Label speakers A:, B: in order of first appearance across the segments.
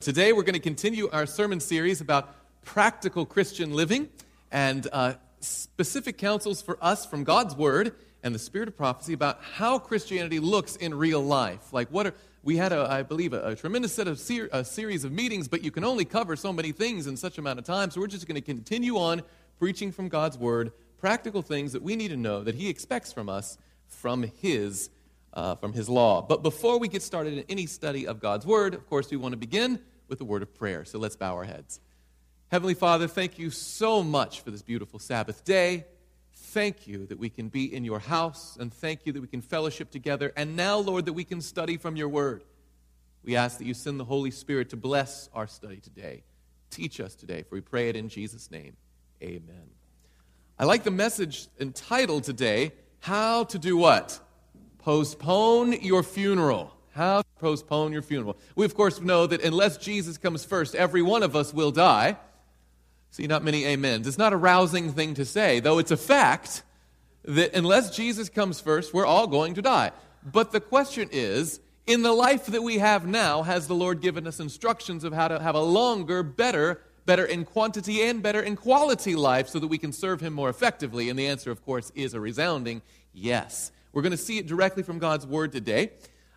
A: Today, we're going to continue our sermon series about practical Christian living and uh, specific counsels for us from God's Word and the Spirit of prophecy about how Christianity looks in real life. Like, what are we had, a, I believe, a, a tremendous set of ser- a series of meetings, but you can only cover so many things in such amount of time. So we're just going to continue on preaching from God's Word, practical things that we need to know that He expects from us from His uh, from His law. But before we get started in any study of God's Word, of course, we want to begin with a word of prayer. So let's bow our heads. Heavenly Father, thank you so much for this beautiful Sabbath day. Thank you that we can be in your house, and thank you that we can fellowship together. And now, Lord, that we can study from your word. We ask that you send the Holy Spirit to bless our study today. Teach us today, for we pray it in Jesus' name. Amen. I like the message entitled today, How to Do What? Postpone Your Funeral. How to postpone your funeral. We, of course, know that unless Jesus comes first, every one of us will die. See, not many amens. It's not a rousing thing to say, though it's a fact that unless Jesus comes first, we're all going to die. But the question is in the life that we have now, has the Lord given us instructions of how to have a longer, better, better in quantity and better in quality life so that we can serve Him more effectively? And the answer, of course, is a resounding yes. We're going to see it directly from God's Word today.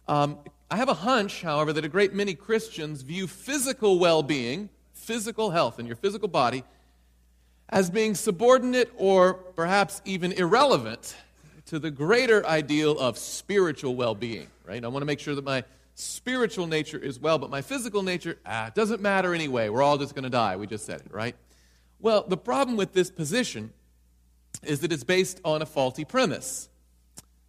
A: Um, I have a hunch, however, that a great many Christians view physical well being, physical health in your physical body, as being subordinate or perhaps even irrelevant to the greater ideal of spiritual well being, right? I want to make sure that my spiritual nature is well, but my physical nature, ah, doesn't matter anyway. We're all just going to die. We just said it, right? Well, the problem with this position is that it's based on a faulty premise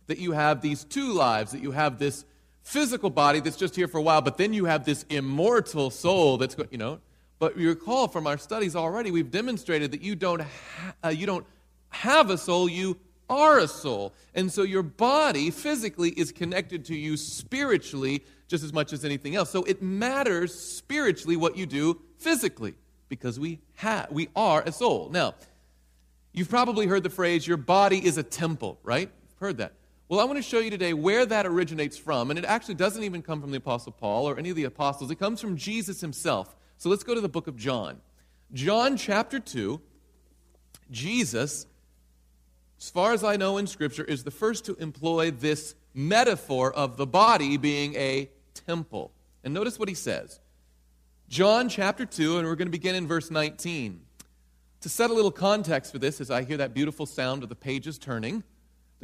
A: that you have these two lives, that you have this physical body that's just here for a while, but then you have this immortal soul that's, you know. But you recall from our studies already, we've demonstrated that you don't, ha- uh, you don't have a soul, you are a soul. And so your body physically is connected to you spiritually just as much as anything else. So it matters spiritually what you do physically because we, have we are a soul. Now, you've probably heard the phrase, your body is a temple, right? You've heard that. Well, I want to show you today where that originates from, and it actually doesn't even come from the Apostle Paul or any of the apostles. It comes from Jesus himself. So let's go to the book of John. John chapter 2, Jesus, as far as I know in Scripture, is the first to employ this metaphor of the body being a temple. And notice what he says. John chapter 2, and we're going to begin in verse 19. To set a little context for this, as I hear that beautiful sound of the pages turning,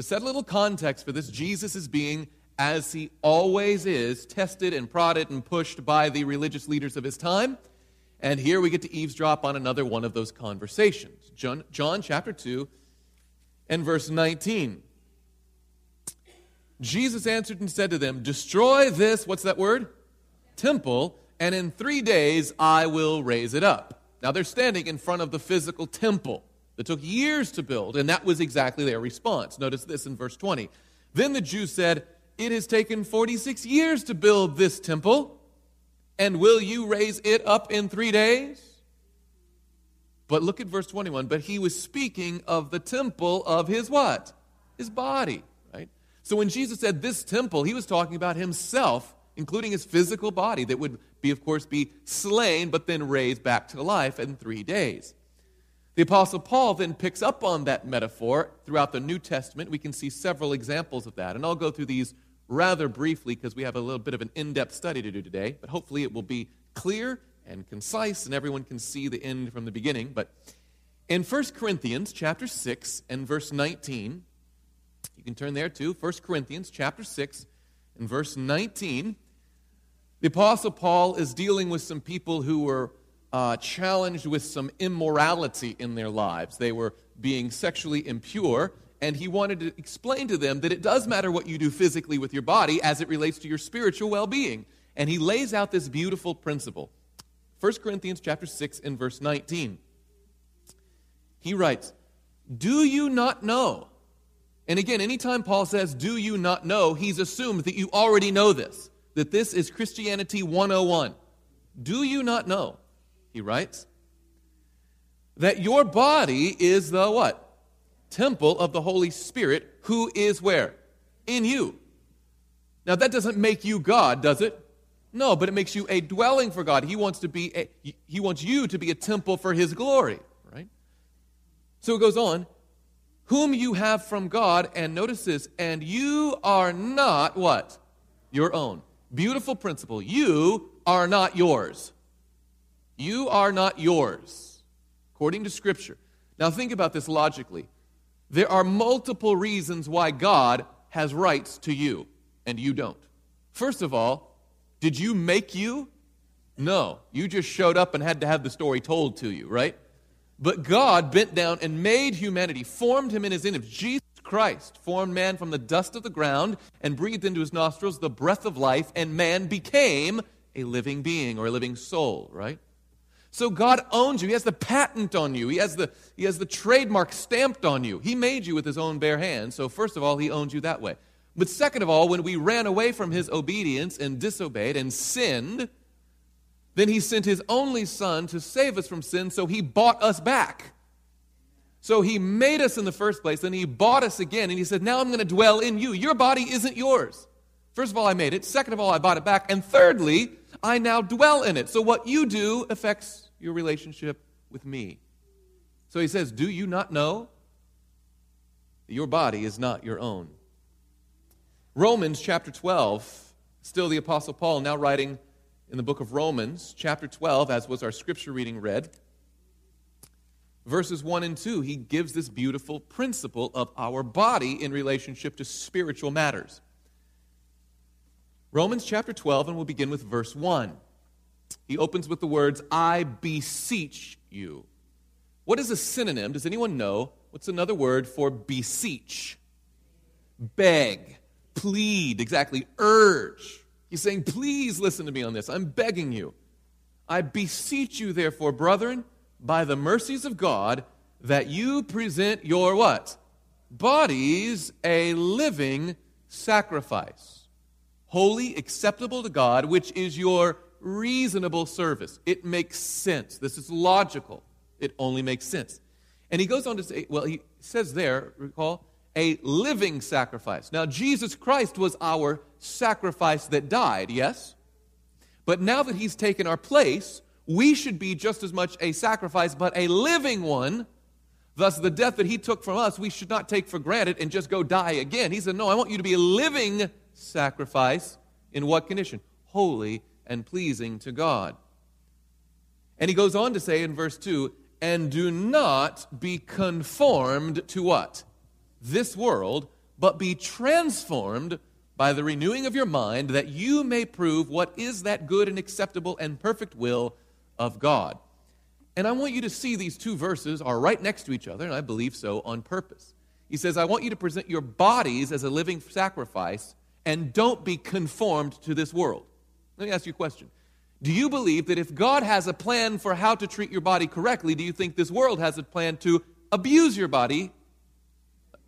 A: to set a little context for this, Jesus is being, as he always is, tested and prodded and pushed by the religious leaders of his time. And here we get to eavesdrop on another one of those conversations. John, John chapter 2 and verse 19. Jesus answered and said to them, Destroy this, what's that word? Temple, and in three days I will raise it up. Now they're standing in front of the physical temple that took years to build, and that was exactly their response. Notice this in verse 20. Then the Jews said, It has taken 46 years to build this temple, and will you raise it up in three days? But look at verse 21. But he was speaking of the temple of his what? His body, right? So when Jesus said this temple, he was talking about himself, including his physical body that would be, of course, be slain, but then raised back to life in three days. The Apostle Paul then picks up on that metaphor throughout the New Testament. We can see several examples of that. And I'll go through these rather briefly because we have a little bit of an in depth study to do today. But hopefully it will be clear and concise and everyone can see the end from the beginning. But in 1 Corinthians chapter 6 and verse 19, you can turn there too. 1 Corinthians chapter 6 and verse 19. The Apostle Paul is dealing with some people who were uh, challenged with some immorality in their lives. They were being sexually impure, and he wanted to explain to them that it does matter what you do physically with your body as it relates to your spiritual well-being. And he lays out this beautiful principle. 1 Corinthians chapter 6 and verse 19. He writes, "Do you not know?" And again, anytime Paul says, "Do you not know?" he's assumed that you already know this, that this is Christianity 101. Do you not know he writes, that your body is the what? Temple of the Holy Spirit, who is where? In you. Now, that doesn't make you God, does it? No, but it makes you a dwelling for God. He wants to be a, he wants you to be a temple for his glory, right? So it goes on, whom you have from God, and notice this, and you are not what? Your own. Beautiful principle. You are not yours. You are not yours, according to Scripture. Now think about this logically. There are multiple reasons why God has rights to you, and you don't. First of all, did you make you? No. You just showed up and had to have the story told to you, right? But God bent down and made humanity, formed him in his image. Jesus Christ formed man from the dust of the ground and breathed into his nostrils the breath of life, and man became a living being or a living soul, right? So God owns you. He has the patent on you. He has the, he has the trademark stamped on you. He made you with his own bare hands. So, first of all, he owns you that way. But second of all, when we ran away from his obedience and disobeyed and sinned, then he sent his only son to save us from sin, so he bought us back. So he made us in the first place, then he bought us again, and he said, Now I'm going to dwell in you. Your body isn't yours. First of all, I made it. Second of all, I bought it back. And thirdly, I now dwell in it. So what you do affects your relationship with me. So he says, Do you not know that your body is not your own? Romans chapter 12, still the Apostle Paul now writing in the book of Romans, chapter 12, as was our scripture reading read. Verses 1 and 2, he gives this beautiful principle of our body in relationship to spiritual matters. Romans chapter 12, and we'll begin with verse 1. He opens with the words, I beseech you. What is a synonym? Does anyone know? What's another word for beseech? Beg plead, exactly, urge. He's saying, please listen to me on this. I'm begging you. I beseech you, therefore, brethren, by the mercies of God, that you present your what? Bodies a living sacrifice, holy, acceptable to God, which is your reasonable service. It makes sense. This is logical. It only makes sense. And he goes on to say, well, he says there, recall, a living sacrifice. Now, Jesus Christ was our sacrifice that died, yes? But now that he's taken our place, we should be just as much a sacrifice, but a living one. Thus, the death that he took from us, we should not take for granted and just go die again. He said, No, I want you to be a living sacrifice. In what condition? Holy and pleasing to God. And he goes on to say in verse 2 and do not be conformed to what? this world, but be transformed by the renewing of your mind, that you may prove what is that good and acceptable and perfect will of God. And I want you to see these two verses are right next to each other, and I believe so on purpose. He says, I want you to present your bodies as a living sacrifice and don't be conformed to this world. Let me ask you a question. Do you believe that if God has a plan for how to treat your body correctly, do you think this world has a plan to abuse your body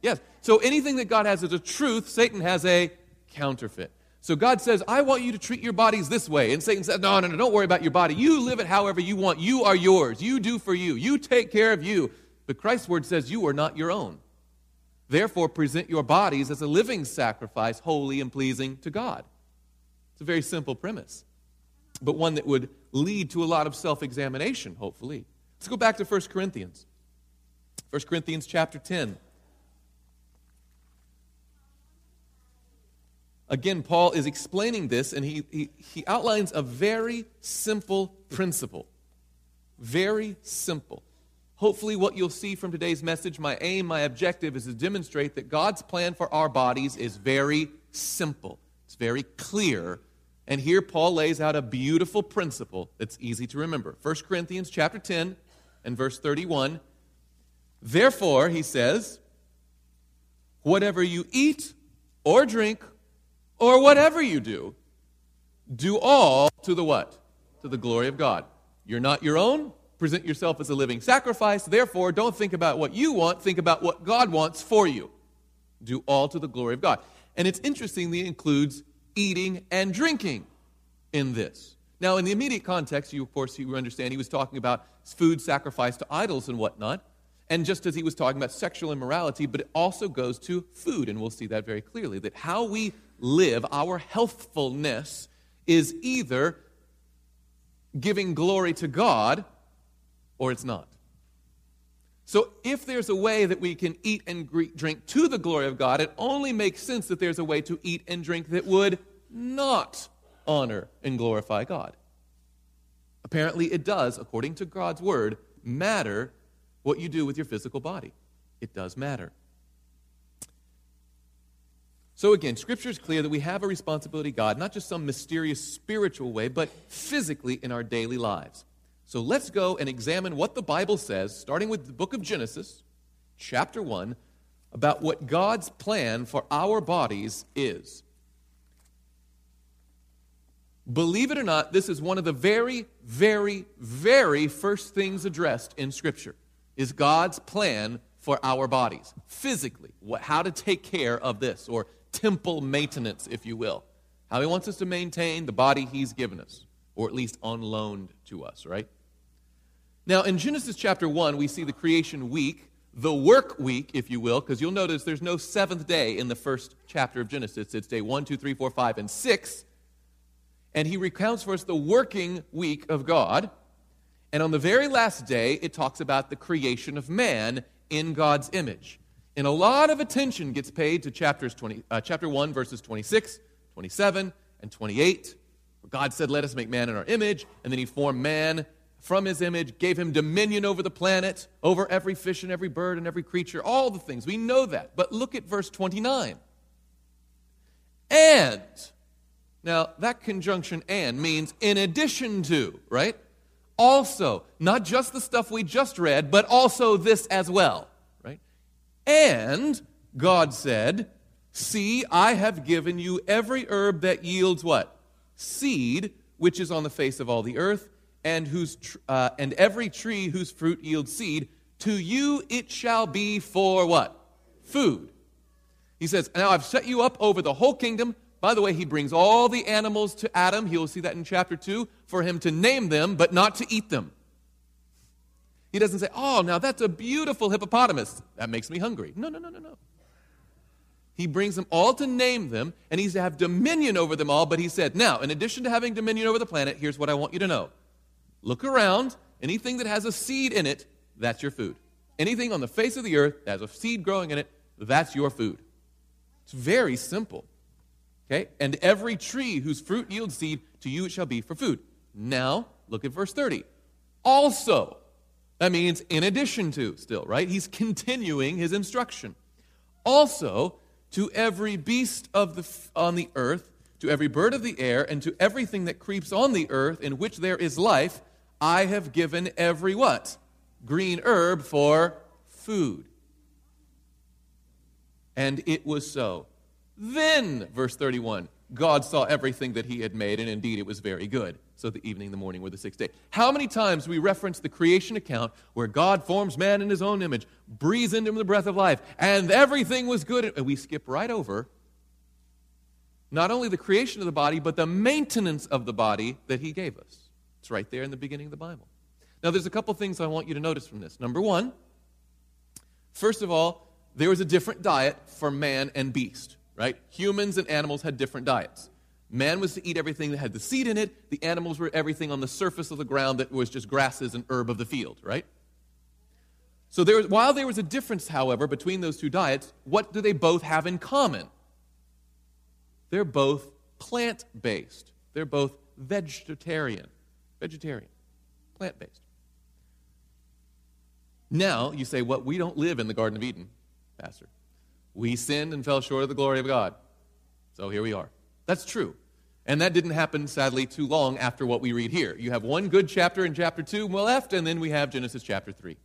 A: Yes. So anything that God has as a truth, Satan has a counterfeit. So God says, I want you to treat your bodies this way. And Satan says, No, no, no, don't worry about your body. You live it however you want. You are yours. You do for you. You take care of you. But Christ's word says, You are not your own. Therefore, present your bodies as a living sacrifice, holy and pleasing to God. It's a very simple premise, but one that would lead to a lot of self examination, hopefully. Let's go back to 1 Corinthians. 1 Corinthians chapter 10. Again, Paul is explaining this, and he, he, he outlines a very simple principle. Very simple. Hopefully, what you'll see from today's message, my aim, my objective is to demonstrate that God's plan for our bodies is very simple, it's very clear. And here Paul lays out a beautiful principle that's easy to remember. 1 Corinthians chapter 10 and verse 31. Therefore, he says, whatever you eat or drink or whatever you do, do all to the what? To the glory of God. You're not your own. Present yourself as a living sacrifice. Therefore, don't think about what you want, think about what God wants for you. Do all to the glory of God. And it's interestingly includes eating and drinking in this. Now, in the immediate context, you of course you understand he was talking about food sacrificed to idols and whatnot. And just as he was talking about sexual immorality, but it also goes to food, and we'll see that very clearly. That how we live, our healthfulness, is either giving glory to God or it's not. So, if there's a way that we can eat and drink to the glory of God, it only makes sense that there's a way to eat and drink that would not honor and glorify God. Apparently, it does, according to God's word, matter what you do with your physical body. It does matter. So, again, Scripture is clear that we have a responsibility, God, not just some mysterious spiritual way, but physically in our daily lives. So, let's go and examine what the Bible says, starting with the book of Genesis, chapter 1, about what God's plan for our bodies is. Believe it or not, this is one of the very, very, very first things addressed in Scripture is God's plan for our bodies, physically, what, how to take care of this, or temple maintenance, if you will. How he wants us to maintain the body he's given us, or at least on loaned to us, right? Now, in Genesis chapter 1, we see the creation week, the work week, if you will, because you'll notice there's no seventh day in the first chapter of Genesis. It's day 1, 2, 3, 4, 5, and 6. And he recounts for us the working week of God. And on the very last day, it talks about the creation of man in God's image. And a lot of attention gets paid to chapters 20, uh, chapter 1, verses 26, 27, and 28, where God said, Let us make man in our image. And then he formed man from his image, gave him dominion over the planet, over every fish and every bird and every creature, all the things. We know that. But look at verse 29. And, now that conjunction and means in addition to, right? also, not just the stuff we just read, but also this as well, right? And God said, See, I have given you every herb that yields what? Seed, which is on the face of all the earth, and, whose tr- uh, and every tree whose fruit yields seed. To you it shall be for what? Food. He says, Now I've set you up over the whole kingdom. By the way, he brings all the animals to Adam. He will see that in chapter 2 for him to name them, but not to eat them. He doesn't say, Oh, now that's a beautiful hippopotamus. That makes me hungry. No, no, no, no, no. He brings them all to name them, and he's to have dominion over them all. But he said, Now, in addition to having dominion over the planet, here's what I want you to know look around. Anything that has a seed in it, that's your food. Anything on the face of the earth that has a seed growing in it, that's your food. It's very simple. Okay? And every tree whose fruit yields seed, to you it shall be for food. Now, look at verse 30. Also, that means in addition to, still, right? He's continuing his instruction. Also, to every beast of the, on the earth, to every bird of the air, and to everything that creeps on the earth in which there is life, I have given every what? Green herb for food. And it was so. Then, verse 31, God saw everything that he had made, and indeed it was very good. So the evening, and the morning were the sixth day. How many times we reference the creation account where God forms man in his own image, breathes into him the breath of life, and everything was good, and we skip right over not only the creation of the body, but the maintenance of the body that he gave us. It's right there in the beginning of the Bible. Now, there's a couple things I want you to notice from this. Number one, first of all, there was a different diet for man and beast right? Humans and animals had different diets. Man was to eat everything that had the seed in it. The animals were everything on the surface of the ground that was just grasses and herb of the field, right? So there was, while there was a difference, however, between those two diets, what do they both have in common? They're both plant based. They're both vegetarian. Vegetarian. Plant based. Now, you say, well, we don't live in the Garden of Eden, Pastor. We sinned and fell short of the glory of God. So here we are. That's true. And that didn't happen, sadly, too long after what we read here. You have one good chapter in chapter 2 left, and then we have Genesis chapter 3.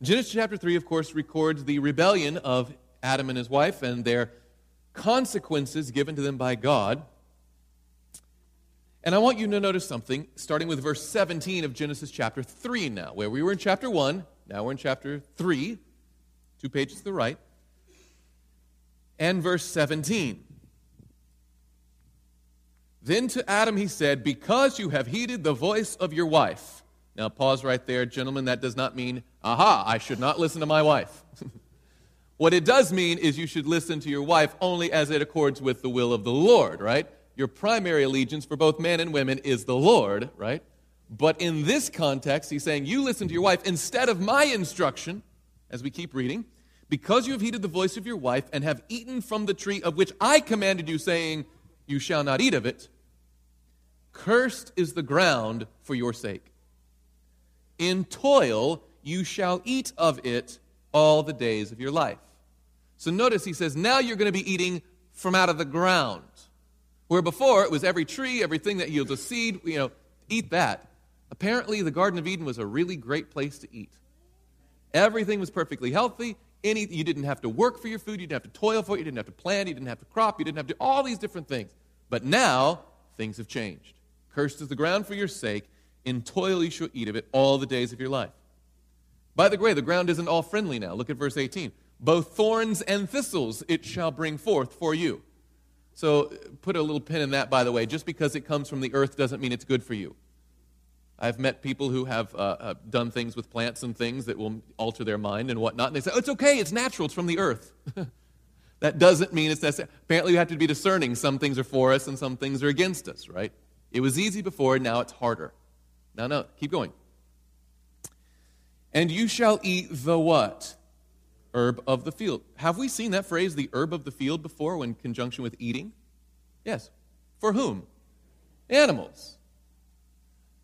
A: Genesis chapter 3, of course, records the rebellion of Adam and his wife and their consequences given to them by God. And I want you to notice something, starting with verse 17 of Genesis chapter 3 now, where we were in chapter 1, now we're in chapter 3, two pages to the right and verse 17. Then to Adam he said, Because you have heeded the voice of your wife. Now, pause right there, gentlemen. That does not mean, aha, I should not listen to my wife. what it does mean is you should listen to your wife only as it accords with the will of the Lord, right? Your primary allegiance for both men and women is the Lord, right? But in this context, he's saying, You listen to your wife instead of my instruction, as we keep reading, because you have heeded the voice of your wife and have eaten from the tree of which I commanded you, saying, You shall not eat of it, cursed is the ground for your sake. In toil you shall eat of it all the days of your life. So notice he says, Now you're going to be eating from out of the ground. Where before it was every tree, everything that yields a seed, you know, eat that. Apparently, the Garden of Eden was a really great place to eat. Everything was perfectly healthy. Any, you didn't have to work for your food. You didn't have to toil for it. You didn't have to plant. You didn't have to crop. You didn't have to do all these different things. But now, things have changed. Cursed is the ground for your sake. In toil you shall eat of it all the days of your life. By the way, the ground isn't all friendly now. Look at verse 18. Both thorns and thistles it shall bring forth for you. So put a little pin in that, by the way. Just because it comes from the earth doesn't mean it's good for you. I've met people who have uh, uh, done things with plants and things that will alter their mind and whatnot, and they say, oh, it's okay, it's natural, it's from the earth. that doesn't mean it's necessary. Apparently, we have to be discerning. Some things are for us and some things are against us, right? It was easy before, now it's harder. Now, no, keep going. And you shall eat the what? Herb of the field. Have we seen that phrase, the herb of the field, before when conjunction with eating? Yes. For whom? Animals.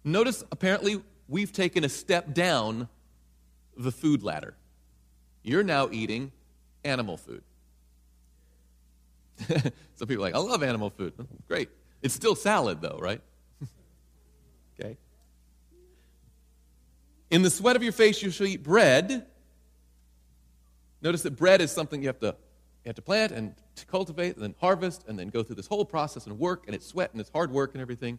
A: Notice, apparently, we've taken a step down the food ladder. You're now eating animal food. Some people are like, I love animal food. Great. It's still salad, though, right? okay. In the sweat of your face, you shall eat bread. Notice that bread is something you have to, you have to plant and to cultivate and then harvest and then go through this whole process and work, and it's sweat and it's hard work and everything.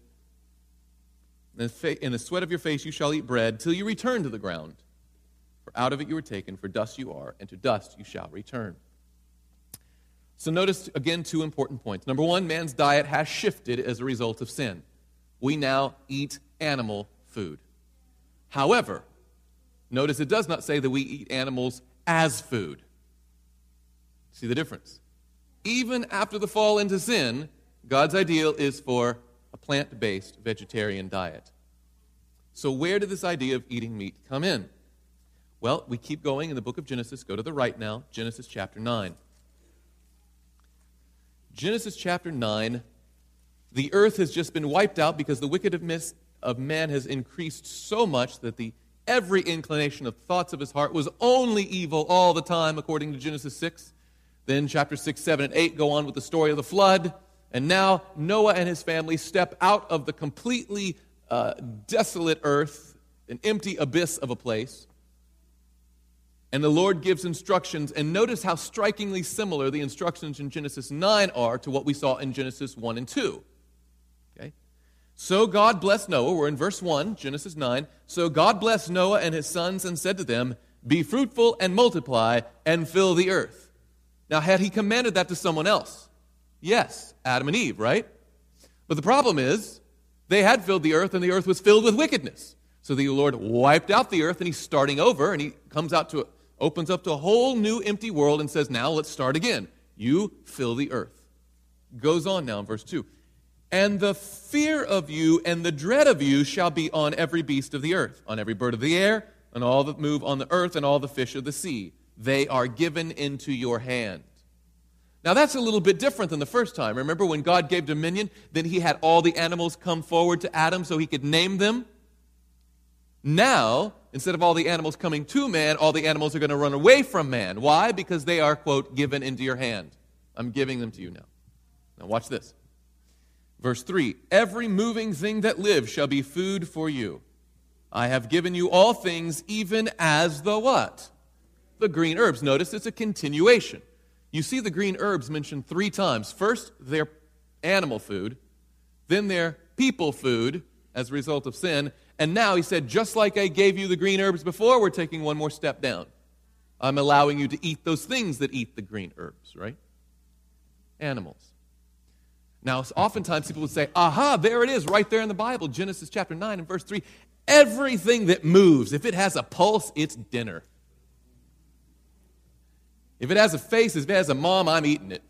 A: In the sweat of your face you shall eat bread till you return to the ground. For out of it you were taken, for dust you are, and to dust you shall return. So notice again two important points. Number one, man's diet has shifted as a result of sin. We now eat animal food. However, notice it does not say that we eat animals as food. See the difference? Even after the fall into sin, God's ideal is for a plant based vegetarian diet. So, where did this idea of eating meat come in? Well, we keep going in the book of Genesis. Go to the right now, Genesis chapter 9. Genesis chapter 9. The earth has just been wiped out because the wickedness of man has increased so much that the every inclination of thoughts of his heart was only evil all the time, according to Genesis 6. Then chapter 6, 7, and 8 go on with the story of the flood. And now Noah and his family step out of the completely uh, desolate earth, an empty abyss of a place. And the Lord gives instructions. And notice how strikingly similar the instructions in Genesis 9 are to what we saw in Genesis 1 and 2. Okay? So God blessed Noah. We're in verse 1, Genesis 9. So God blessed Noah and his sons and said to them, Be fruitful and multiply and fill the earth. Now, had he commanded that to someone else? Yes, Adam and Eve, right? But the problem is, they had filled the earth, and the earth was filled with wickedness. So the Lord wiped out the earth, and He's starting over, and He comes out to, opens up to a whole new empty world and says, Now let's start again. You fill the earth. Goes on now in verse 2. And the fear of you and the dread of you shall be on every beast of the earth, on every bird of the air, and all that move on the earth, and all the fish of the sea. They are given into your hand. Now, that's a little bit different than the first time. Remember when God gave dominion, then he had all the animals come forward to Adam so he could name them? Now, instead of all the animals coming to man, all the animals are going to run away from man. Why? Because they are, quote, given into your hand. I'm giving them to you now. Now, watch this. Verse 3 Every moving thing that lives shall be food for you. I have given you all things, even as the what? The green herbs. Notice it's a continuation. You see the green herbs mentioned three times. First, they're animal food, then they're people food as a result of sin, and now he said, just like I gave you the green herbs before, we're taking one more step down. I'm allowing you to eat those things that eat the green herbs, right? Animals. Now, oftentimes people would say, aha, there it is, right there in the Bible, Genesis chapter 9 and verse 3. Everything that moves, if it has a pulse, it's dinner. If it has a face, if it has a mom, I'm eating it.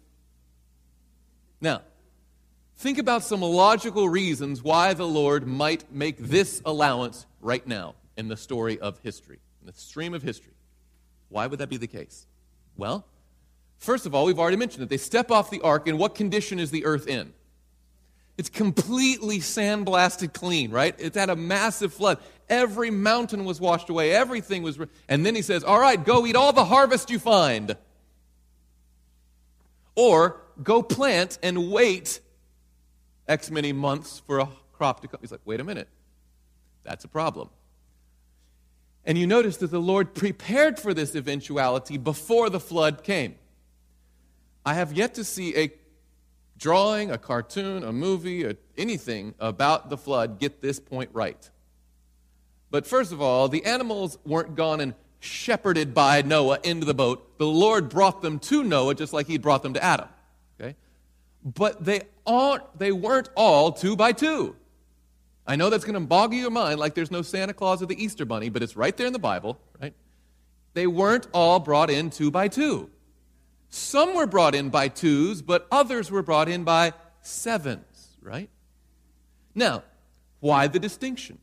A: Now, Think about some logical reasons why the Lord might make this allowance right now in the story of history, in the stream of history. Why would that be the case? Well, first of all, we've already mentioned that they step off the ark, and what condition is the earth in? It's completely sandblasted clean, right? It's had a massive flood. Every mountain was washed away. Everything was. And then he says, All right, go eat all the harvest you find. Or go plant and wait X many months for a crop to come. He's like, Wait a minute. That's a problem. And you notice that the Lord prepared for this eventuality before the flood came. I have yet to see a drawing, a cartoon, a movie, a, anything about the flood get this point right. But first of all, the animals weren't gone and shepherded by Noah into the boat. The Lord brought them to Noah just like he brought them to Adam. Okay? But they aren't they weren't all two by two. I know that's going to boggle your mind like there's no Santa Claus or the Easter Bunny, but it's right there in the Bible, right? They weren't all brought in two by two. Some were brought in by twos, but others were brought in by sevens, right? Now, why the distinction?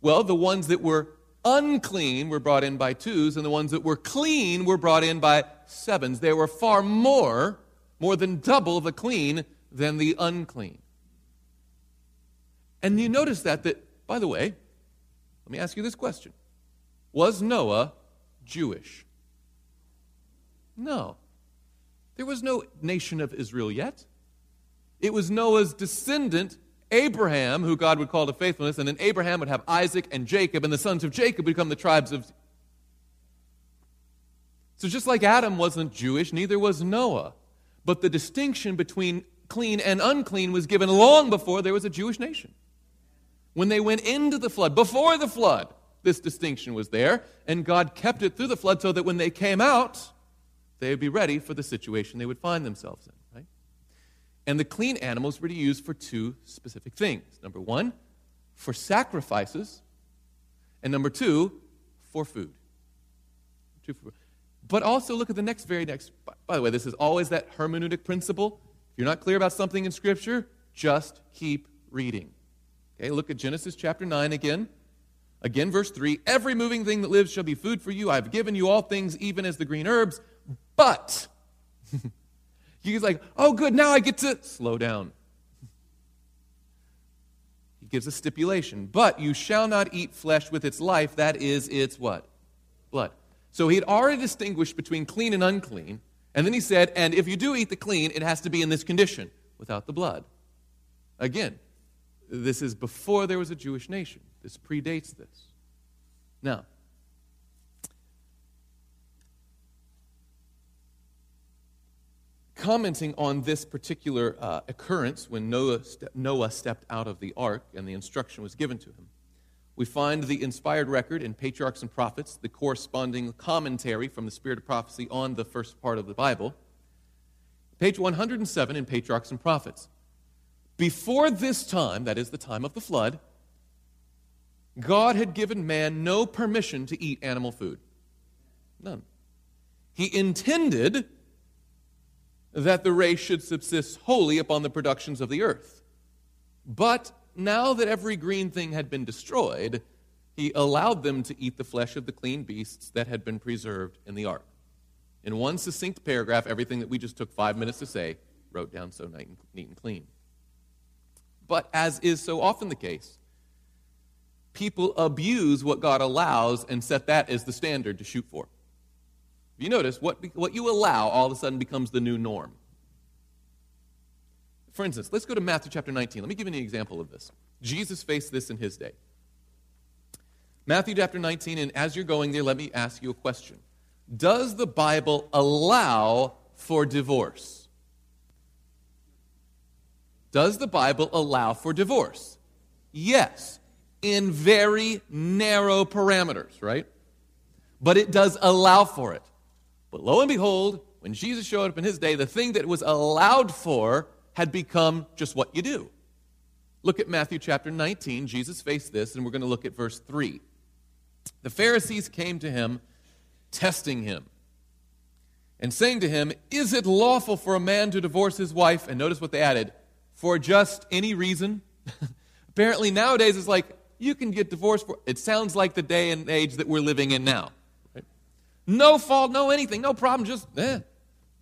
A: Well, the ones that were unclean were brought in by twos, and the ones that were clean were brought in by sevens. There were far more, more than double the clean than the unclean. And you notice that, that, by the way, let me ask you this question Was Noah Jewish? No. There was no nation of Israel yet. It was Noah's descendant, Abraham, who God would call to faithfulness, and then Abraham would have Isaac and Jacob, and the sons of Jacob would become the tribes of. So just like Adam wasn't Jewish, neither was Noah. But the distinction between clean and unclean was given long before there was a Jewish nation. When they went into the flood, before the flood, this distinction was there, and God kept it through the flood so that when they came out, they would be ready for the situation they would find themselves in, right? And the clean animals were to use for two specific things. Number one, for sacrifices, and number two, for food. Two for, but also look at the next, very next. By the way, this is always that hermeneutic principle. If you're not clear about something in Scripture, just keep reading. Okay, look at Genesis chapter 9 again. Again, verse 3 Every moving thing that lives shall be food for you. I've given you all things, even as the green herbs. But, he's like, oh, good, now I get to slow down. He gives a stipulation. But you shall not eat flesh with its life, that is its what? Blood. So he had already distinguished between clean and unclean. And then he said, and if you do eat the clean, it has to be in this condition, without the blood. Again, this is before there was a Jewish nation. This predates this. Now, commenting on this particular uh, occurrence when Noah, ste- Noah stepped out of the ark and the instruction was given to him, we find the inspired record in Patriarchs and Prophets, the corresponding commentary from the Spirit of Prophecy on the first part of the Bible. Page 107 in Patriarchs and Prophets. Before this time, that is the time of the flood, God had given man no permission to eat animal food. None. He intended that the race should subsist wholly upon the productions of the earth. But now that every green thing had been destroyed, he allowed them to eat the flesh of the clean beasts that had been preserved in the ark. In one succinct paragraph, everything that we just took five minutes to say, wrote down so neat and clean. But as is so often the case, people abuse what God allows and set that as the standard to shoot for. If you notice, what, what you allow all of a sudden becomes the new norm. For instance, let's go to Matthew chapter 19. Let me give you an example of this. Jesus faced this in his day. Matthew chapter 19, and as you're going there, let me ask you a question. Does the Bible allow for divorce? Does the Bible allow for divorce? Yes, in very narrow parameters, right? But it does allow for it. But lo and behold, when Jesus showed up in his day, the thing that was allowed for had become just what you do. Look at Matthew chapter 19. Jesus faced this, and we're going to look at verse 3. The Pharisees came to him, testing him, and saying to him, Is it lawful for a man to divorce his wife? And notice what they added for just any reason. Apparently, nowadays it's like you can get divorced for. It sounds like the day and age that we're living in now. No fault, no anything, no problem. Just eh, as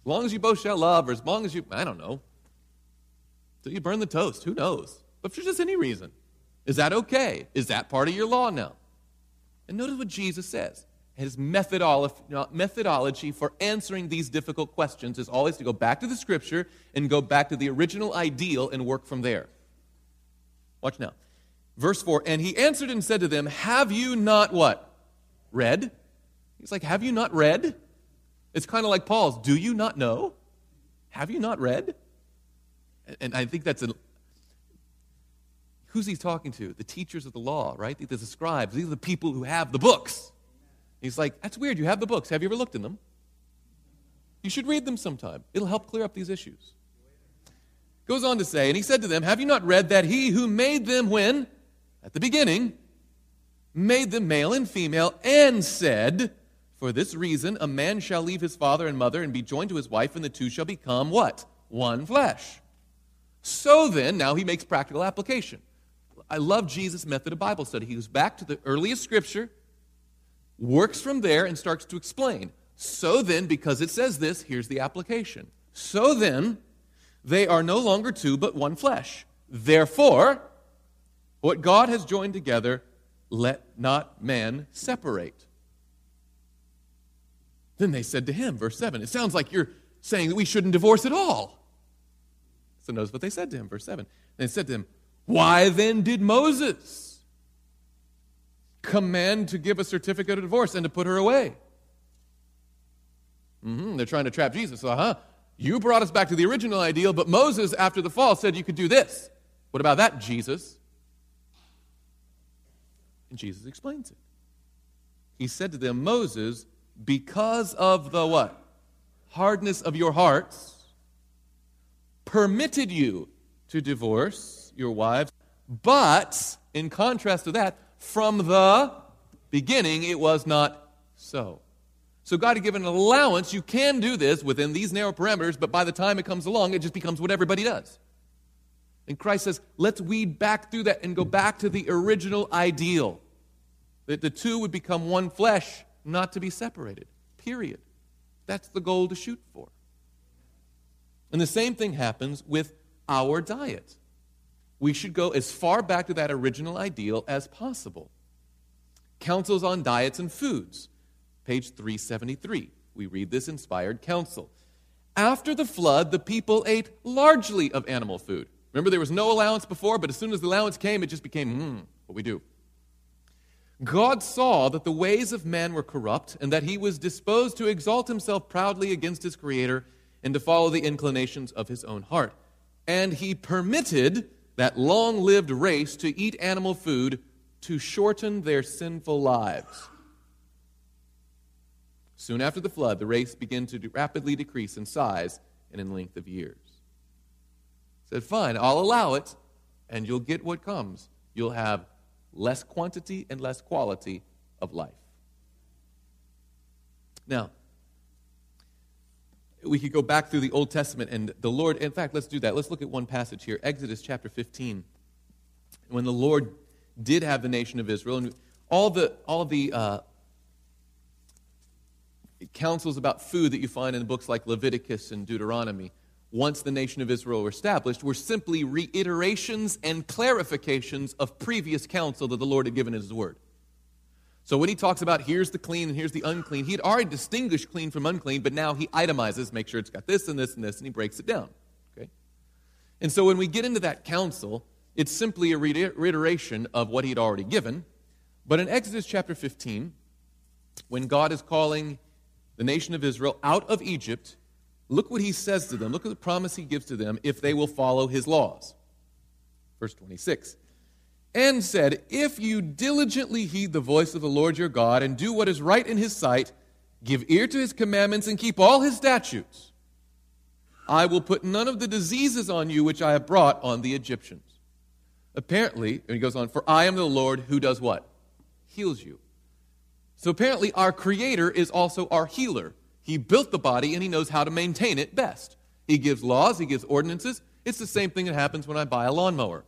A: long as you both shall love, or as long as you, I don't know, till you burn the toast. Who knows? But for just any reason, is that okay? Is that part of your law now? And notice what Jesus says. His methodology for answering these difficult questions is always to go back to the scripture and go back to the original ideal and work from there. Watch now. Verse 4 And he answered and said to them, Have you not what? Read? He's like, Have you not read? It's kind of like Paul's, Do you not know? Have you not read? And I think that's a. Who's he talking to? The teachers of the law, right? These are The scribes. These are the people who have the books. He's like, That's weird. You have the books. Have you ever looked in them? You should read them sometime. It'll help clear up these issues. Goes on to say, And he said to them, Have you not read that he who made them when? At the beginning, made them male and female, and said, For this reason, a man shall leave his father and mother and be joined to his wife, and the two shall become what? One flesh. So then, now he makes practical application. I love Jesus' method of Bible study. He goes back to the earliest scripture works from there and starts to explain. So then, because it says this, here's the application. So then, they are no longer two, but one flesh. Therefore, what God has joined together, let not man separate. Then they said to him, verse 7, it sounds like you're saying that we shouldn't divorce at all. So notice what they said to him, verse 7. They said to him, Why then did Moses? command to give a certificate of divorce and to put her away. Mm-hmm, they're trying to trap Jesus. Uh huh. You brought us back to the original ideal, but Moses, after the fall, said you could do this. What about that, Jesus? And Jesus explains it. He said to them, Moses, because of the what? Hardness of your hearts, permitted you to divorce your wives, but in contrast to that, from the beginning, it was not so. So God had given an allowance. You can do this within these narrow parameters, but by the time it comes along, it just becomes what everybody does. And Christ says, let's weed back through that and go back to the original ideal that the two would become one flesh, not to be separated. Period. That's the goal to shoot for. And the same thing happens with our diet we should go as far back to that original ideal as possible. Counsels on diets and foods, page 373. We read this inspired counsel. After the flood, the people ate largely of animal food. Remember, there was no allowance before, but as soon as the allowance came, it just became, hmm, what we do. God saw that the ways of man were corrupt and that he was disposed to exalt himself proudly against his Creator and to follow the inclinations of his own heart. And he permitted that long lived race to eat animal food to shorten their sinful lives. Soon after the flood, the race began to rapidly decrease in size and in length of years. Said, fine, I'll allow it, and you'll get what comes. You'll have less quantity and less quality of life. Now, we could go back through the Old Testament and the Lord, in fact, let's do that. Let's look at one passage here Exodus chapter 15. When the Lord did have the nation of Israel, and all the, all the uh, counsels about food that you find in books like Leviticus and Deuteronomy, once the nation of Israel were established, were simply reiterations and clarifications of previous counsel that the Lord had given in His Word. So when he talks about here's the clean and here's the unclean, he had already distinguished clean from unclean, but now he itemizes, make sure it's got this and this and this, and he breaks it down. Okay? And so when we get into that counsel, it's simply a reiteration of what he had already given. But in Exodus chapter 15, when God is calling the nation of Israel out of Egypt, look what he says to them. Look at the promise he gives to them if they will follow his laws. Verse 26 and said, If you diligently heed the voice of the Lord your God and do what is right in his sight, give ear to his commandments and keep all his statutes, I will put none of the diseases on you which I have brought on the Egyptians. Apparently, and he goes on, for I am the Lord who does what? Heals you. So apparently, our Creator is also our healer. He built the body and he knows how to maintain it best. He gives laws, he gives ordinances, It's the same thing that happens when I buy a lawnmower.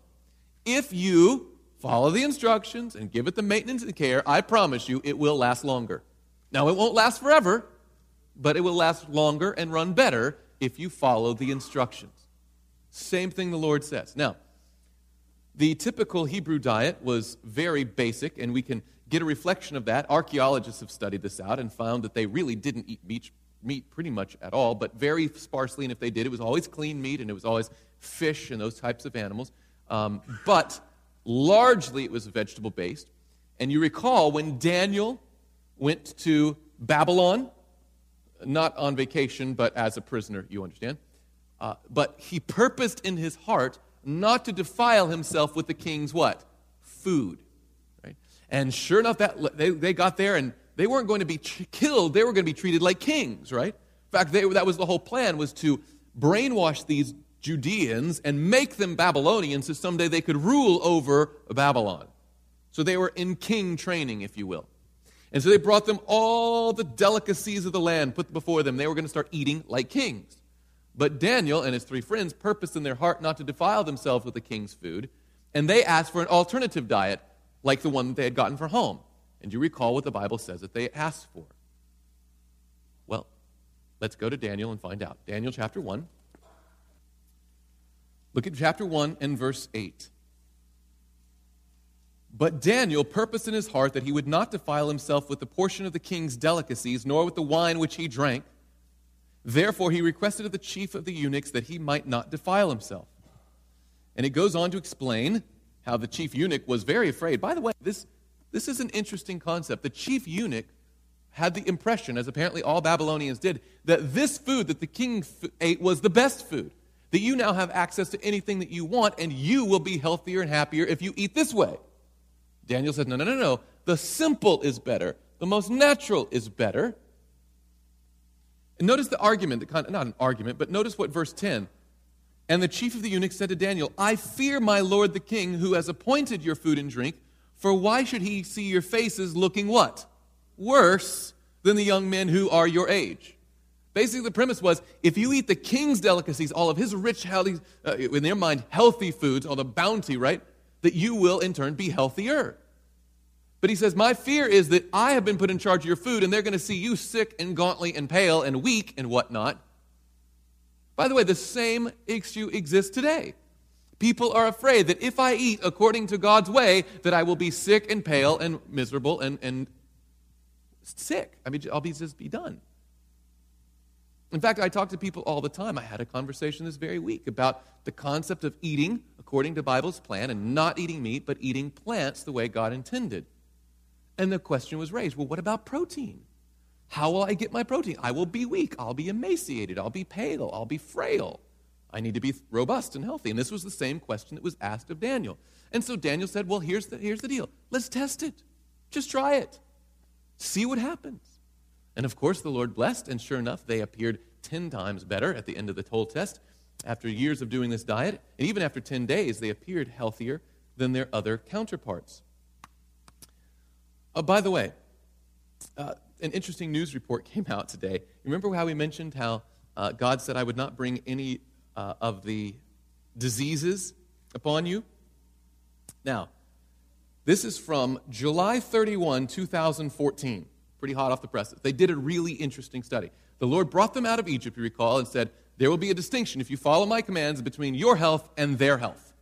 A: If you follow the instructions and give it the maintenance and care, I promise you it will last longer. Now, it won't last forever, but it will last longer and run better if you follow the instructions. Same thing the Lord says. Now, the typical Hebrew diet was very basic, and we can get a reflection of that. Archaeologists have studied this out and found that they really didn't eat meat, meat pretty much at all, but very sparsely, and if they did, it was always clean meat and it was always fish and those types of animals. Um, but largely it was vegetable based. And you recall when Daniel went to Babylon, not on vacation, but as a prisoner, you understand. Uh, but he purposed in his heart not to defile himself with the king's what? Food. And sure enough, that, they, they got there and they weren't going to be killed. They were going to be treated like kings, right? In fact, they, that was the whole plan, was to brainwash these Judeans and make them Babylonians so someday they could rule over Babylon. So they were in king training, if you will. And so they brought them all the delicacies of the land, put before them. They were going to start eating like kings. But Daniel and his three friends purposed in their heart not to defile themselves with the king's food, and they asked for an alternative diet like the one that they had gotten for home. And you recall what the Bible says that they asked for. Well, let's go to Daniel and find out. Daniel chapter 1. Look at chapter 1 and verse 8. But Daniel purposed in his heart that he would not defile himself with the portion of the king's delicacies, nor with the wine which he drank. Therefore, he requested of the chief of the eunuchs that he might not defile himself. And it goes on to explain how the chief eunuch was very afraid. By the way, this, this is an interesting concept. The chief eunuch had the impression, as apparently all Babylonians did, that this food that the king ate was the best food that you now have access to anything that you want, and you will be healthier and happier if you eat this way. Daniel said, No, no, no, no. The simple is better, the most natural is better. And notice the argument, not an argument, but notice what verse 10. And the chief of the eunuchs said to Daniel, I fear my lord the king who has appointed your food and drink, for why should he see your faces looking what? Worse than the young men who are your age. Basically, the premise was if you eat the king's delicacies, all of his rich, healthy, uh, in their mind, healthy foods, all the bounty, right, that you will in turn be healthier. But he says, My fear is that I have been put in charge of your food, and they're going to see you sick and gauntly and pale and weak and whatnot. By the way, the same issue exists today. People are afraid that if I eat according to God's way, that I will be sick and pale and miserable and, and sick. I mean, I'll be just be done. In fact, I talk to people all the time. I had a conversation this very week about the concept of eating according to Bible's plan and not eating meat, but eating plants the way God intended. And the question was raised well, what about protein? How will I get my protein? I will be weak. I'll be emaciated. I'll be pale. I'll be frail. I need to be robust and healthy. And this was the same question that was asked of Daniel. And so Daniel said, Well, here's the, here's the deal. Let's test it. Just try it. See what happens. And of course, the Lord blessed, and sure enough, they appeared 10 times better at the end of the whole test. After years of doing this diet, and even after 10 days, they appeared healthier than their other counterparts. Uh, by the way, uh, an interesting news report came out today. You Remember how we mentioned how uh, God said, I would not bring any uh, of the diseases upon you? Now, this is from July 31, 2014 pretty hot off the presses. They did a really interesting study. The Lord brought them out of Egypt, you recall, and said, There will be a distinction if you follow my commands between your health and their health.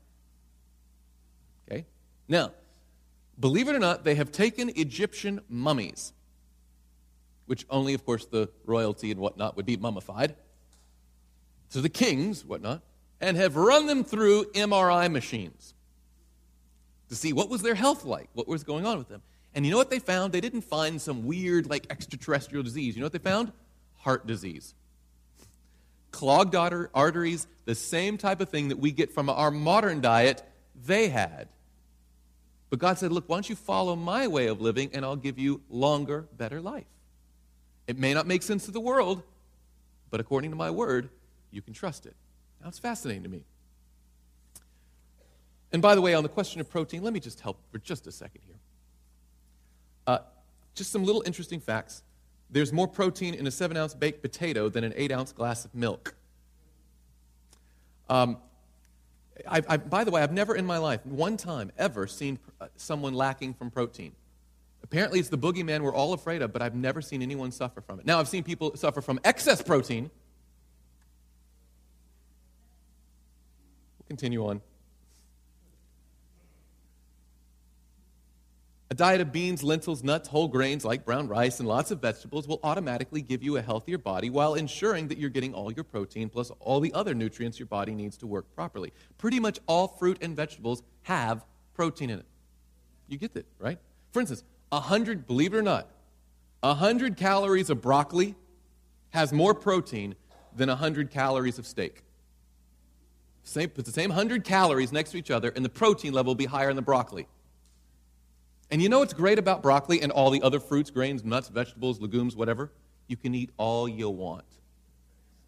A: Okay? Now, believe it or not, they have taken Egyptian mummies, which only, of course, the royalty and whatnot would be mummified, to the kings, whatnot, and have run them through MRI machines to see what was their health like, what was going on with them. And you know what they found? They didn't find some weird, like, extraterrestrial disease. You know what they found? Heart disease. Clogged arteries, the same type of thing that we get from our modern diet, they had. But God said, Look, why don't you follow my way of living and I'll give you longer, better life? It may not make sense to the world, but according to my word, you can trust it. Now, it's fascinating to me. And by the way, on the question of protein, let me just help for just a second here. Uh, just some little interesting facts. There's more protein in a seven ounce baked potato than an eight ounce glass of milk. Um, I, I, by the way, I've never in my life, one time ever, seen uh, someone lacking from protein. Apparently, it's the boogeyman we're all afraid of, but I've never seen anyone suffer from it. Now, I've seen people suffer from excess protein. We'll continue on. A diet of beans, lentils, nuts, whole grains like brown rice, and lots of vegetables will automatically give you a healthier body while ensuring that you're getting all your protein plus all the other nutrients your body needs to work properly. Pretty much all fruit and vegetables have protein in it. You get that, right? For instance, 100, believe it or not, 100 calories of broccoli has more protein than 100 calories of steak. Same, put the same 100 calories next to each other, and the protein level will be higher in the broccoli. And you know what's great about broccoli and all the other fruits, grains, nuts, vegetables, legumes, whatever? You can eat all you want.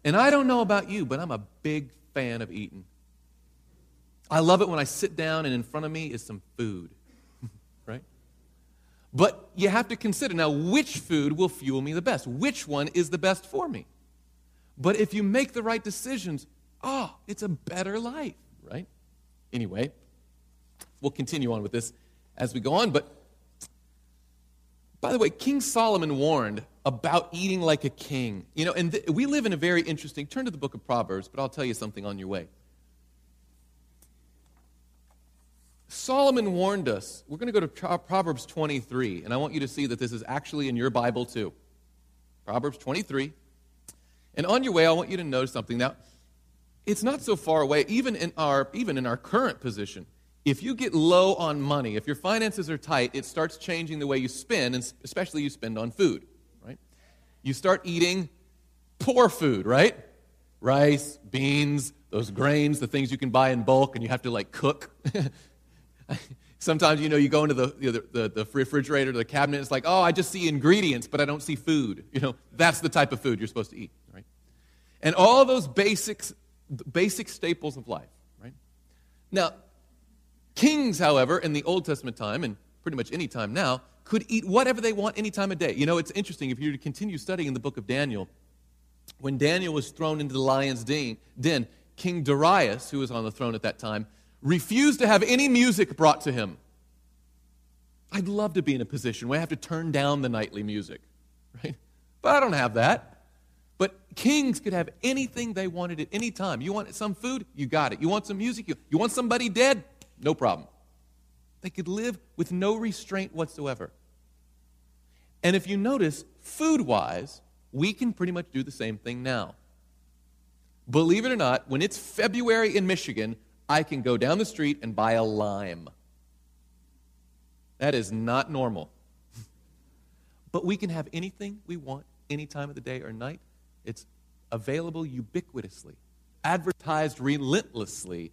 A: And I don't know about you, but I'm a big fan of eating. I love it when I sit down and in front of me is some food? But you have to consider now which food will fuel me the best? Which one is the best for me? But if you make the right decisions, oh, it's a better life, right? Anyway, we'll continue on with this as we go on. But by the way, King Solomon warned about eating like a king. You know, and th- we live in a very interesting, turn to the book of Proverbs, but I'll tell you something on your way. Solomon warned us. We're going to go to Proverbs 23, and I want you to see that this is actually in your Bible too. Proverbs 23. And on your way, I want you to notice something. Now, it's not so far away, even in our, even in our current position if you get low on money, if your finances are tight, it starts changing the way you spend, and especially you spend on food, right? You start eating poor food, right? Rice, beans, those grains, the things you can buy in bulk and you have to like cook. Sometimes, you know, you go into the, you know, the, the, the, refrigerator, the cabinet, it's like, oh, I just see ingredients, but I don't see food. You know, that's the type of food you're supposed to eat, right? And all those basics, basic staples of life, right? Now, Kings, however, in the Old Testament time, and pretty much any time now, could eat whatever they want any time of day. You know, it's interesting if you continue studying the book of Daniel, when Daniel was thrown into the lion's den, King Darius, who was on the throne at that time, refused to have any music brought to him. I'd love to be in a position where I have to turn down the nightly music, right? But I don't have that. But kings could have anything they wanted at any time. You want some food? You got it. You want some music? You, you want somebody dead? No problem. They could live with no restraint whatsoever. And if you notice, food wise, we can pretty much do the same thing now. Believe it or not, when it's February in Michigan, I can go down the street and buy a lime. That is not normal. but we can have anything we want any time of the day or night. It's available ubiquitously, advertised relentlessly.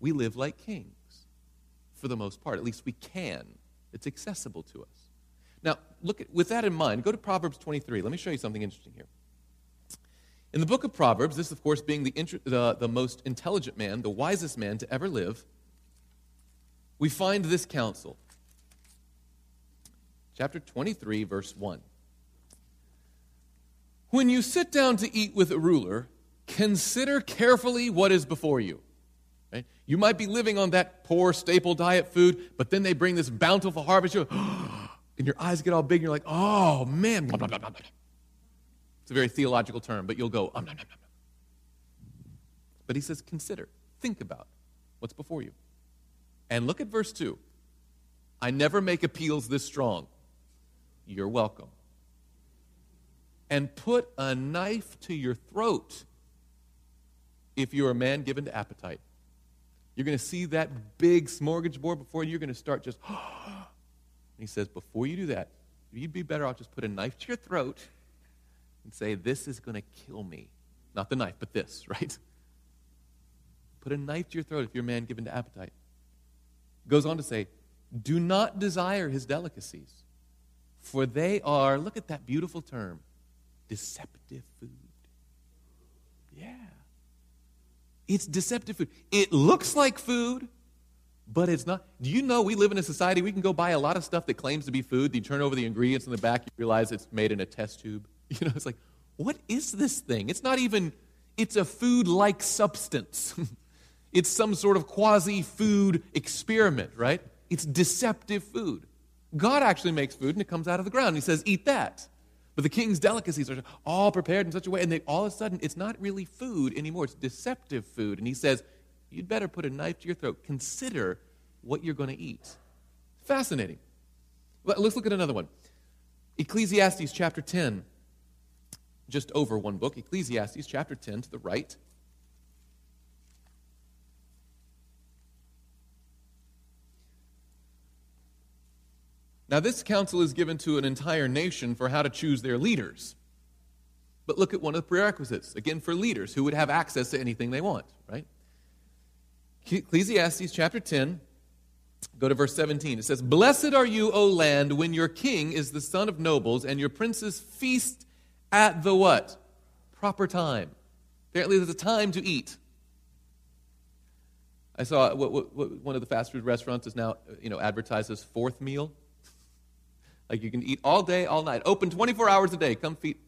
A: We live like kings for the most part. At least we can. It's accessible to us. Now, look at, with that in mind, go to Proverbs 23. Let me show you something interesting here. In the book of Proverbs, this, of course, being the, the, the most intelligent man, the wisest man to ever live, we find this counsel. Chapter 23, verse 1. When you sit down to eat with a ruler, consider carefully what is before you Right? You might be living on that poor staple diet food, but then they bring this bountiful harvest, and your eyes get all big, and you're like, oh man. Blah, blah, blah, it's a very theological term, but you'll go, oh, But he says, consider, think about what's before you. And look at verse 2. I never make appeals this strong. You're welcome. And put a knife to your throat if you're a man given to appetite. You're going to see that big smorgasbord before you. You're going to start just, and he says, before you do that, you'd be better off just put a knife to your throat and say, this is going to kill me. Not the knife, but this, right? Put a knife to your throat if you're a man given to appetite. Goes on to say, do not desire his delicacies, for they are, look at that beautiful term, deceptive food. Yeah. It's deceptive food. It looks like food, but it's not. Do you know we live in a society we can go buy a lot of stuff that claims to be food. You turn over the ingredients in the back, you realize it's made in a test tube. You know, it's like, what is this thing? It's not even, it's a food like substance. It's some sort of quasi food experiment, right? It's deceptive food. God actually makes food and it comes out of the ground. He says, Eat that. But the king's delicacies are all prepared in such a way, and they, all of a sudden, it's not really food anymore. It's deceptive food. And he says, You'd better put a knife to your throat. Consider what you're going to eat. Fascinating. Let's look at another one Ecclesiastes chapter 10. Just over one book, Ecclesiastes chapter 10 to the right. Now, this counsel is given to an entire nation for how to choose their leaders. But look at one of the prerequisites, again, for leaders who would have access to anything they want, right? Ecclesiastes chapter 10, go to verse 17. It says, Blessed are you, O land, when your king is the son of nobles and your princes feast at the what? Proper time. Apparently, there's a time to eat. I saw what, what, what, one of the fast food restaurants is now, you know, advertises fourth meal. Like you can eat all day, all night, open 24 hours a day. Come feed.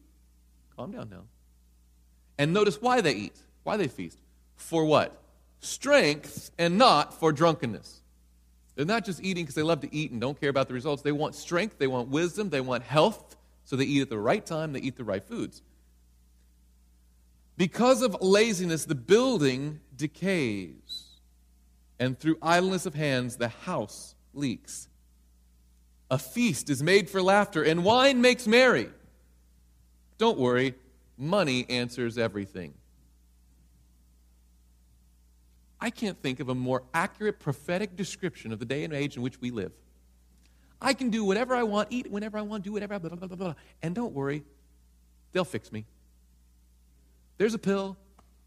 A: Calm down now. And notice why they eat, why they feast. For what? Strength and not for drunkenness. They're not just eating because they love to eat and don't care about the results. They want strength, they want wisdom, they want health, so they eat at the right time, they eat the right foods. Because of laziness, the building decays, and through idleness of hands, the house leaks. A feast is made for laughter, and wine makes merry. Don't worry, money answers everything. I can't think of a more accurate prophetic description of the day and age in which we live. I can do whatever I want, eat whenever I want, do whatever I blah, blah, blah, blah. And don't worry, they'll fix me. There's a pill,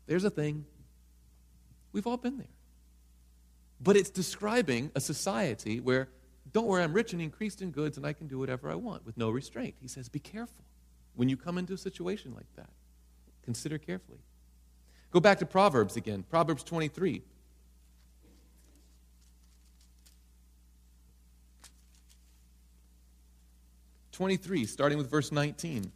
A: there's a thing. We've all been there. But it's describing a society where don't worry, I'm rich and increased in goods, and I can do whatever I want with no restraint. He says, Be careful when you come into a situation like that. Consider carefully. Go back to Proverbs again, Proverbs 23. Twenty-three, starting with verse nineteen.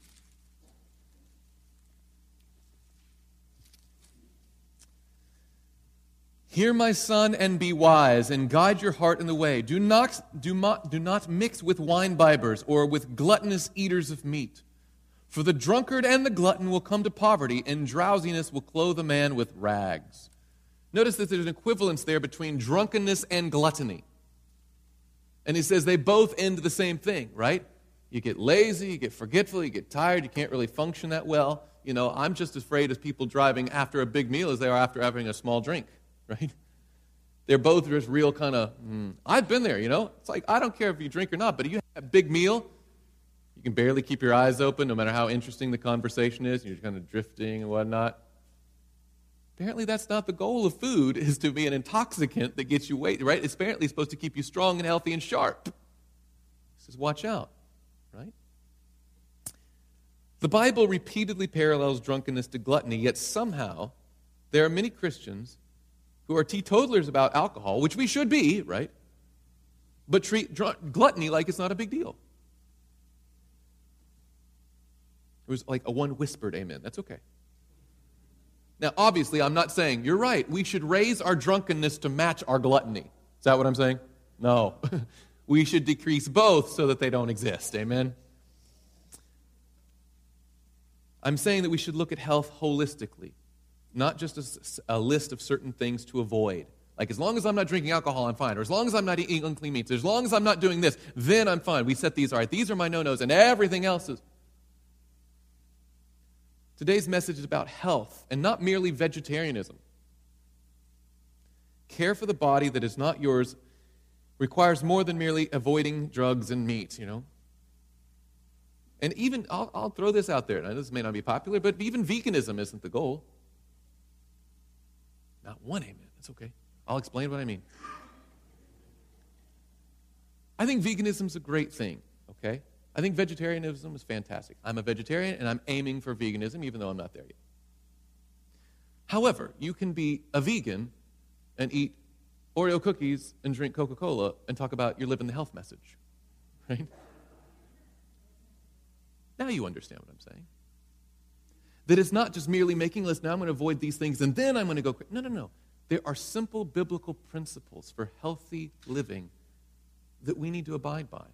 A: Hear, my son, and be wise, and guide your heart in the way. Do not, do, not, do not mix with wine bibbers or with gluttonous eaters of meat. For the drunkard and the glutton will come to poverty, and drowsiness will clothe a man with rags. Notice that there's an equivalence there between drunkenness and gluttony. And he says they both end the same thing, right? You get lazy, you get forgetful, you get tired, you can't really function that well. You know, I'm just as afraid as people driving after a big meal as they are after having a small drink right? They're both just real kind of, mm. I've been there, you know? It's like, I don't care if you drink or not, but if you have a big meal, you can barely keep your eyes open no matter how interesting the conversation is, you're kind of drifting and whatnot. Apparently, that's not the goal of food, is to be an intoxicant that gets you weight, right? It's apparently supposed to keep you strong and healthy and sharp. He says, watch out, right? The Bible repeatedly parallels drunkenness to gluttony, yet somehow there are many Christians who are teetotalers about alcohol, which we should be, right? But treat gluttony like it's not a big deal. It was like a one whispered amen. That's okay. Now, obviously, I'm not saying, you're right, we should raise our drunkenness to match our gluttony. Is that what I'm saying? No. we should decrease both so that they don't exist. Amen? I'm saying that we should look at health holistically not just a, a, list of certain things to avoid. Like, as long as I'm not drinking alcohol, I'm fine. Or as long as I'm not eating unclean meats. As long as I'm not doing this, then I'm fine. We set these, all right, these are my no nos, and everything else is. Today's message is about health and not merely vegetarianism. Care for the body that is not yours requires more than merely avoiding drugs and meat, you know? And even, I'll, I'll throw this out there. This may not be popular, but even veganism isn't the goal. Not one amen. It's okay. I'll explain what I mean. I think veganism is a great thing, okay? I think vegetarianism is fantastic. I'm a vegetarian and I'm aiming for veganism, even though I'm not there yet. However, you can be a vegan and eat Oreo cookies and drink Coca Cola and talk about you're living the health message, right? Now you understand what I'm saying. That it's not just merely making lists, now I'm going to avoid these things and then I'm going to go. No, no, no. There are simple biblical principles for healthy living that we need to abide by.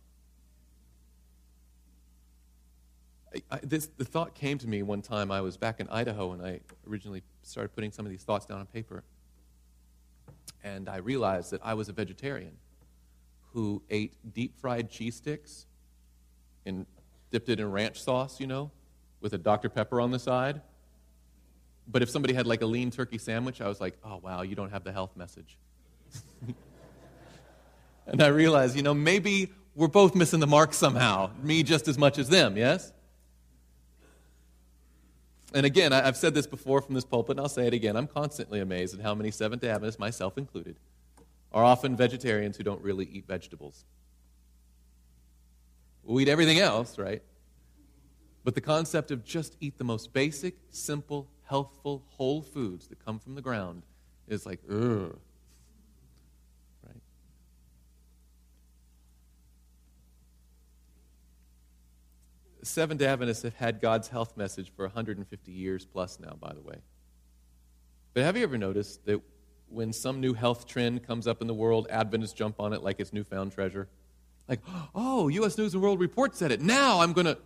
A: I, I, this, the thought came to me one time. I was back in Idaho and I originally started putting some of these thoughts down on paper. And I realized that I was a vegetarian who ate deep fried cheese sticks and dipped it in ranch sauce, you know, with a Dr. Pepper on the side. But if somebody had like a lean turkey sandwich, I was like, oh, wow, you don't have the health message. and I realized, you know, maybe we're both missing the mark somehow, me just as much as them, yes? And again, I've said this before from this pulpit, and I'll say it again. I'm constantly amazed at how many Seventh day Adventists, myself included, are often vegetarians who don't really eat vegetables. We eat everything else, right? But the concept of just eat the most basic, simple, healthful, whole foods that come from the ground is like, ugh. Seventh Adventists have had God's health message for 150 years plus now, by the way. But have you ever noticed that when some new health trend comes up in the world, Adventists jump on it like it's newfound treasure? Like, oh, U.S. News and World Report said it. Now I'm going to.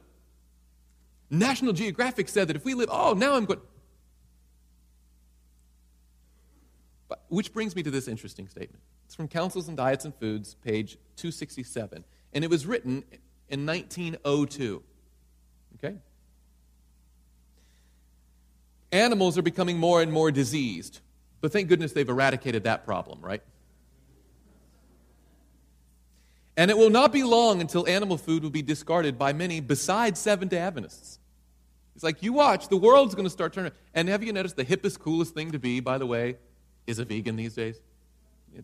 A: National Geographic said that if we live, oh, now I'm going. But, which brings me to this interesting statement. It's from Counsels on Diets and Foods, page 267. And it was written in 1902. Okay? Animals are becoming more and more diseased. But thank goodness they've eradicated that problem, right? And it will not be long until animal food will be discarded by many besides Seventh day Adventists. It's like, you watch, the world's going to start turning. And have you noticed the hippest, coolest thing to be, by the way, is a vegan these days?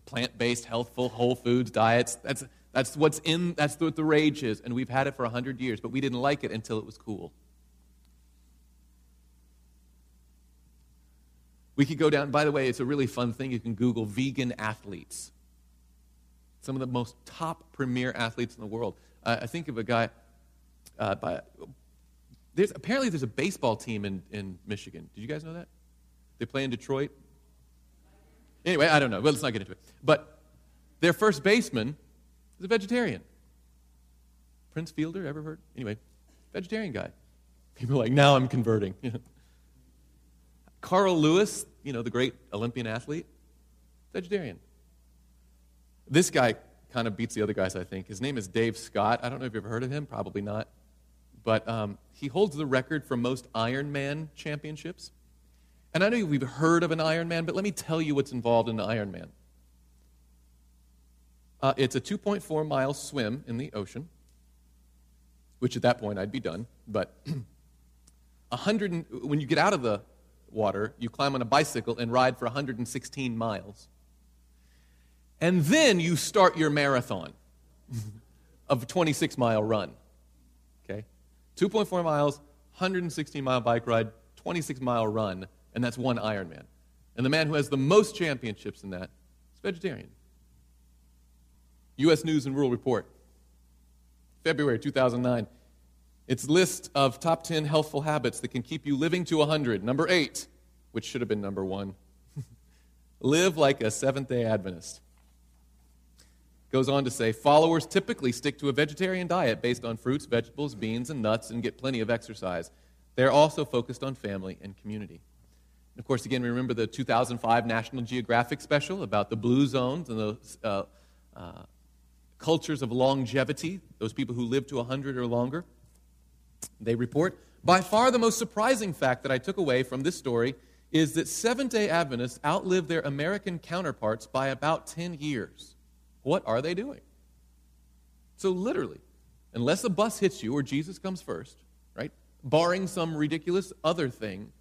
A: Plant based, healthful, whole foods diets. That's, that's what's in, that's what the rage is. And we've had it for 100 years, but we didn't like it until it was cool. We could go down, by the way, it's a really fun thing. You can Google vegan athletes some of the most top premier athletes in the world. Uh, I think of a guy uh, by. There's, apparently, there's a baseball team in, in Michigan. Did you guys know that? They play in Detroit. Anyway, I don't know. Well, let's not get into it. But their first baseman is a vegetarian. Prince Fielder, ever heard? Anyway, vegetarian guy. People are like, now I'm converting. Carl Lewis, you know, the great Olympian athlete, vegetarian. This guy kind of beats the other guys, I think. His name is Dave Scott. I don't know if you've ever heard of him, probably not. But um, he holds the record for most Ironman championships. And I know we've heard of an Ironman, but let me tell you what's involved in an Ironman. Uh, it's a 2.4 mile swim in the ocean, which at that point I'd be done. But 100, when you get out of the water, you climb on a bicycle and ride for 116 miles and then you start your marathon of a 26 mile run. Okay? 2.4 miles, 116 mile bike ride, 26 mile run, and that's one Ironman. And the man who has the most championships in that is vegetarian. U.S. News and World Report, February 2009. Its list of top 10 healthful habits that can keep you living to 100. Number eight, which should have been number one. Live like a Seventh day Adventist goes on to say followers typically stick to a vegetarian diet based on fruits, vegetables, beans, and nuts and get plenty of exercise. They're also focused on family and community. And of course, again, remember the 2005 National Geographic special about the blue zones and the uh, uh, cultures of longevity, those people who live to 100 or longer. They report by far the most surprising fact that I took away from this story is that Seventh day Adventists outlive their American counterparts by about 10 years. What are they doing? So, literally, unless a bus hits you or Jesus comes first, right, barring some ridiculous other thing,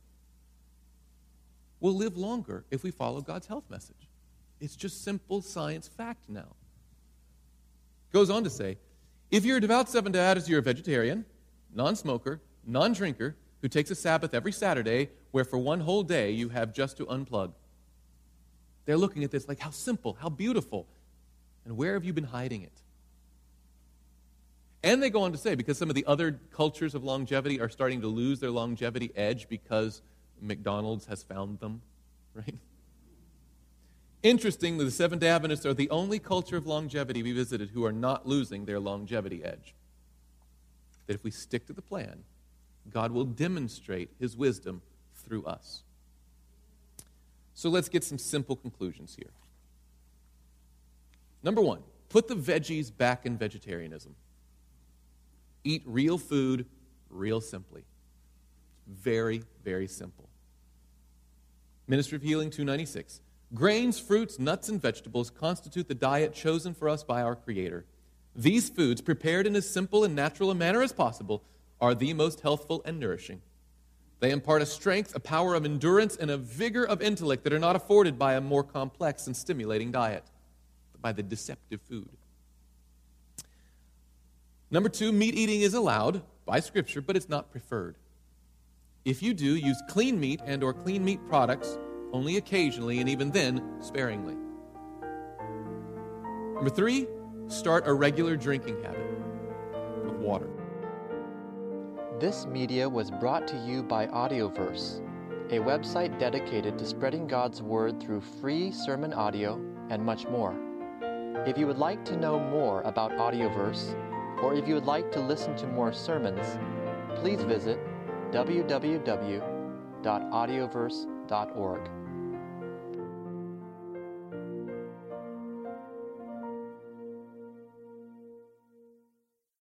A: we'll live longer if we follow God's health message. It's just simple science fact now. Goes on to say if you're a devout Seventh day Adventist, you're a vegetarian, non smoker, non drinker, who takes a Sabbath every Saturday, where for one whole day you have just to unplug. They're looking at this like, how simple, how beautiful, and where have you been hiding it? And they go on to say, because some of the other cultures of longevity are starting to lose their longevity edge because McDonald's has found them, right? Interestingly, the Seventh day Adventists are the only culture of longevity we visited who are not losing their longevity edge. That if we stick to the plan, God will demonstrate his wisdom through us. So let's get some simple conclusions here. Number one, put the veggies back in vegetarianism. Eat real food real simply. Very, very simple. Ministry of Healing 296. Grains, fruits, nuts, and vegetables constitute the diet chosen for us by our Creator. These foods, prepared in as simple and natural a manner as possible, are the most healthful and nourishing. They impart a strength, a power of endurance, and a vigor of intellect that are not afforded by a more complex and stimulating diet, but by the deceptive food. Number two, meat eating is allowed by Scripture, but it's not preferred. If you do, use clean meat and or clean meat products only occasionally and even then sparingly. Number 3, start a regular drinking habit of water.
B: This media was brought to you by Audioverse, a website dedicated to spreading God's word through free sermon audio and much more. If you would like to know more about Audioverse, or if you would like to listen to more sermons, please visit www.audioverse.org.